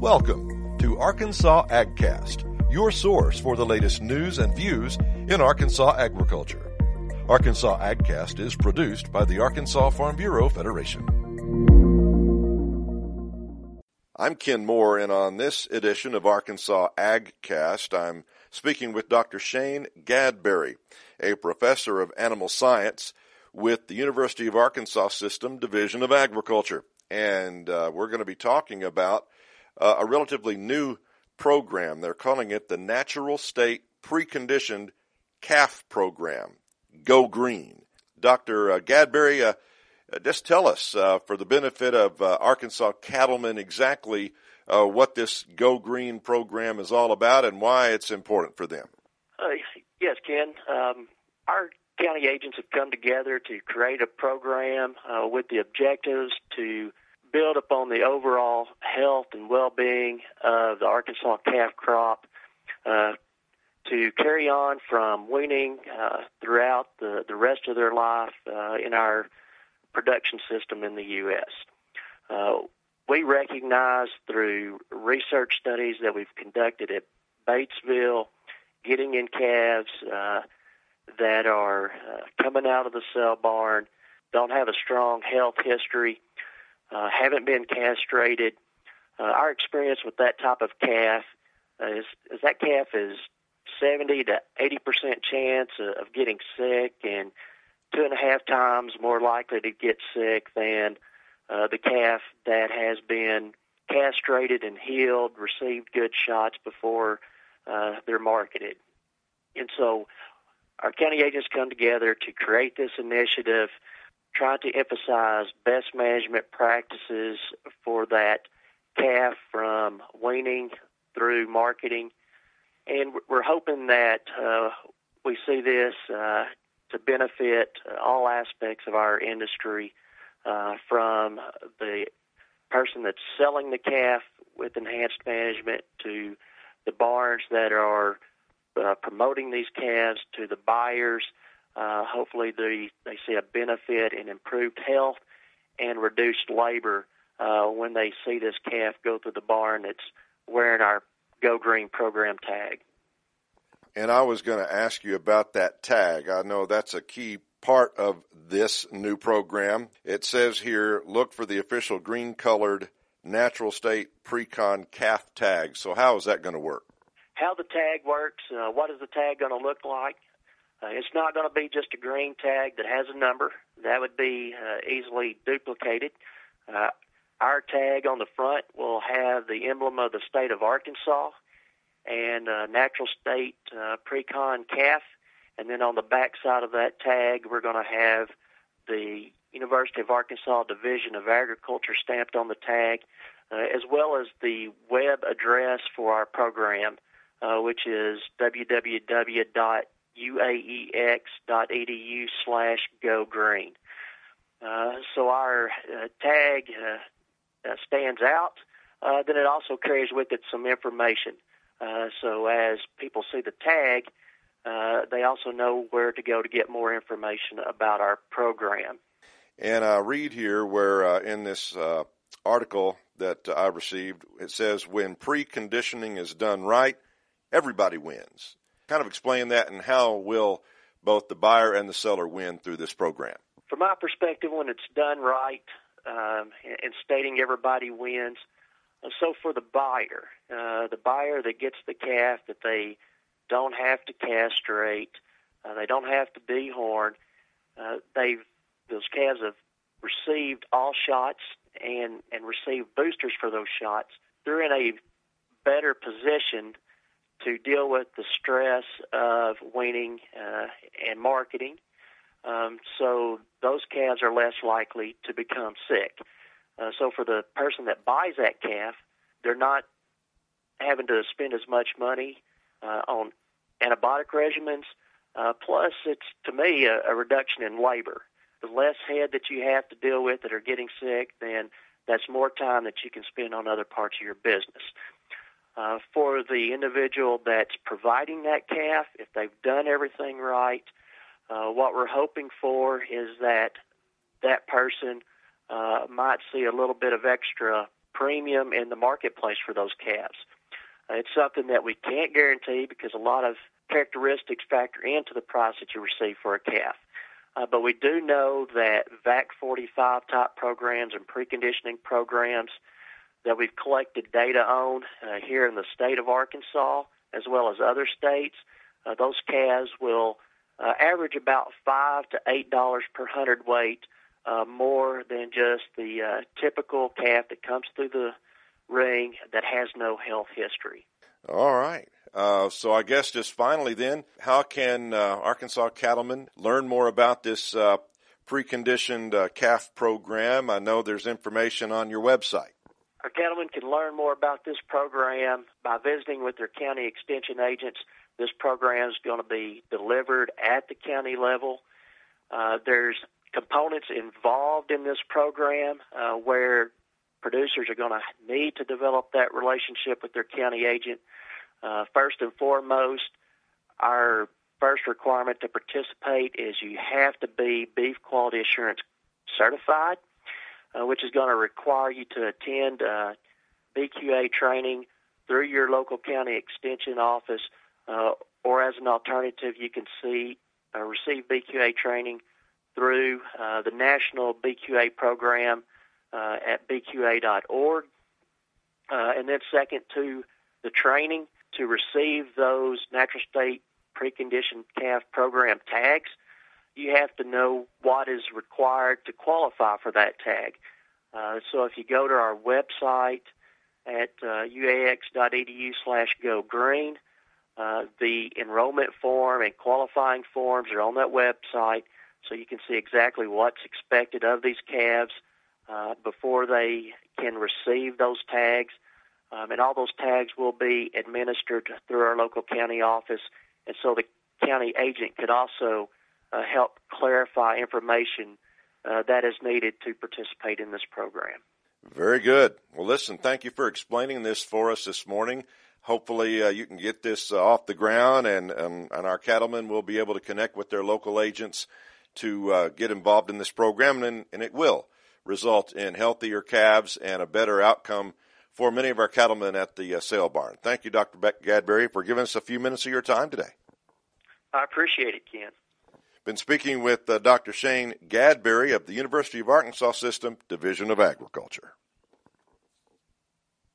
Welcome to Arkansas AgCast, your source for the latest news and views in Arkansas agriculture. Arkansas AgCast is produced by the Arkansas Farm Bureau Federation. I'm Ken Moore, and on this edition of Arkansas AgCast, I'm speaking with Dr. Shane Gadberry, a professor of animal science with the University of Arkansas System Division of Agriculture. And uh, we're going to be talking about uh, a relatively new program. They're calling it the Natural State Preconditioned Calf Program, Go Green. Dr. Uh, Gadberry, uh, uh, just tell us, uh, for the benefit of uh, Arkansas cattlemen, exactly what this Go Green program is all about and why it's important for them. yes, Ken. Um, our county agents have come together to create a program with the objectives to build upon the overall health and well-being of the Arkansas calf crop uh, to carry on from weaning uh, throughout the, the rest of their life uh, in our production system in the U.S. Uh, we recognize through research studies that we've conducted at Batesville, getting in calves uh, that are uh, coming out of the sale barn, don't have a strong health history, uh, haven't been castrated. Uh, our experience with that type of calf uh, is, is that calf is 70 to 80 percent chance of getting sick and two and a half times more likely to get sick than uh, the calf that has been castrated and healed, received good shots before uh, they're marketed. And so our county agents come together to create this initiative trying to emphasize best management practices for that calf from weaning through marketing. And we're hoping that uh, we see this uh, to benefit all aspects of our industry uh, from the person that's selling the calf with enhanced management to the barns that are uh, promoting these calves to the buyers uh, hopefully, they, they see a benefit in improved health and reduced labor uh, when they see this calf go through the barn that's wearing our Go Green program tag. And I was going to ask you about that tag. I know that's a key part of this new program. It says here look for the official green colored natural state precon calf tag. So, how is that going to work? How the tag works, uh, what is the tag going to look like? Uh, it's not going to be just a green tag that has a number. That would be uh, easily duplicated. Uh, our tag on the front will have the emblem of the state of Arkansas and uh, natural state uh, precon calf. And then on the back side of that tag, we're going to have the University of Arkansas Division of Agriculture stamped on the tag, uh, as well as the web address for our program, uh, which is www.uaex.edu slash go green. Uh, so our uh, tag uh, uh stands out. Uh, then it also carries with it some information. Uh, so as people see the tag, they also know where to go to get more information about our program. And I read here where in this article that I received, it says when preconditioning is done right, everybody wins kind of explain that and how will both the buyer and the seller win through this program? From my perspective, when it's done right um, and stating everybody wins, uh, so for the buyer, uh, the buyer that gets the calf that they don't have to castrate, uh, they don't have to dehorn, uh, they've those calves have received all shots and and received boosters for those shots. They're in a better position to deal with the stress of weaning uh, and marketing. Um, so those calves are less likely to become sick. Uh, so for the person that buys that calf, they're not having to spend as much money uh, on antibiotic regimens. Uh, plus, it's to me a, a reduction in labor. The less head that you have to deal with that are getting sick, then that's more time that you can spend on other parts of your business uh, for the individual that's providing that calf, if they've done everything right, uh, what we're hoping for is that that person uh, might see a little bit of extra premium in the marketplace for those calves. Uh, it's something that we can't guarantee because a lot of characteristics factor into the price that you receive for a calf. Uh, but we do know that VAC 45 type programs and preconditioning programs that we've collected data on uh, here in the state of Arkansas as well as other states, uh, those calves will uh, average about five to eight dollars per hundredweight uh, more than just the uh, typical calf that comes through the ring that has no health history. All right. Uh, so I guess just finally then, how can uh, Arkansas cattlemen learn more about this uh, preconditioned uh, calf program? I know there's information on your website. Our cattlemen can learn more about this program by visiting with their county extension agents. This program is going to be delivered at the county level. Uh, there's components involved in this program uh, where producers are going to need to develop that relationship with their county agent. Uh, first and foremost, our first requirement to participate is you have to be beef quality assurance certified, uh, which is going to require you to attend uh, BQA training through your local county extension office, uh, or as an alternative, you can see uh, receive BQA training through uh, the national BQA program uh, at bqa.org. Uh, and then, second to the training to receive those natural state preconditioned calf program tags, you have to know what is required to qualify for that tag. Uh, so if you go to our website at uh, uax.edu slash go green, uh, the enrollment form and qualifying forms are on that website so you can see exactly what's expected of these calves uh, before they can receive those tags. Um, and all those tags will be administered through our local county office. And so the county agent could also uh, help clarify information uh, that is needed to participate in this program. Very good. Well, listen, thank you for explaining this for us this morning. Hopefully, uh, you can get this uh, off the ground, and, um, and our cattlemen will be able to connect with their local agents to uh, get involved in this program, and, and it will result in healthier calves and a better outcome for many of our cattlemen at the uh, sale barn. Thank you, Dr. Beck Gadberry, for giving us a few minutes of your time today. I appreciate it, Ken. Been speaking with uh, Dr. Shane Gadberry of the University of Arkansas System Division of Agriculture.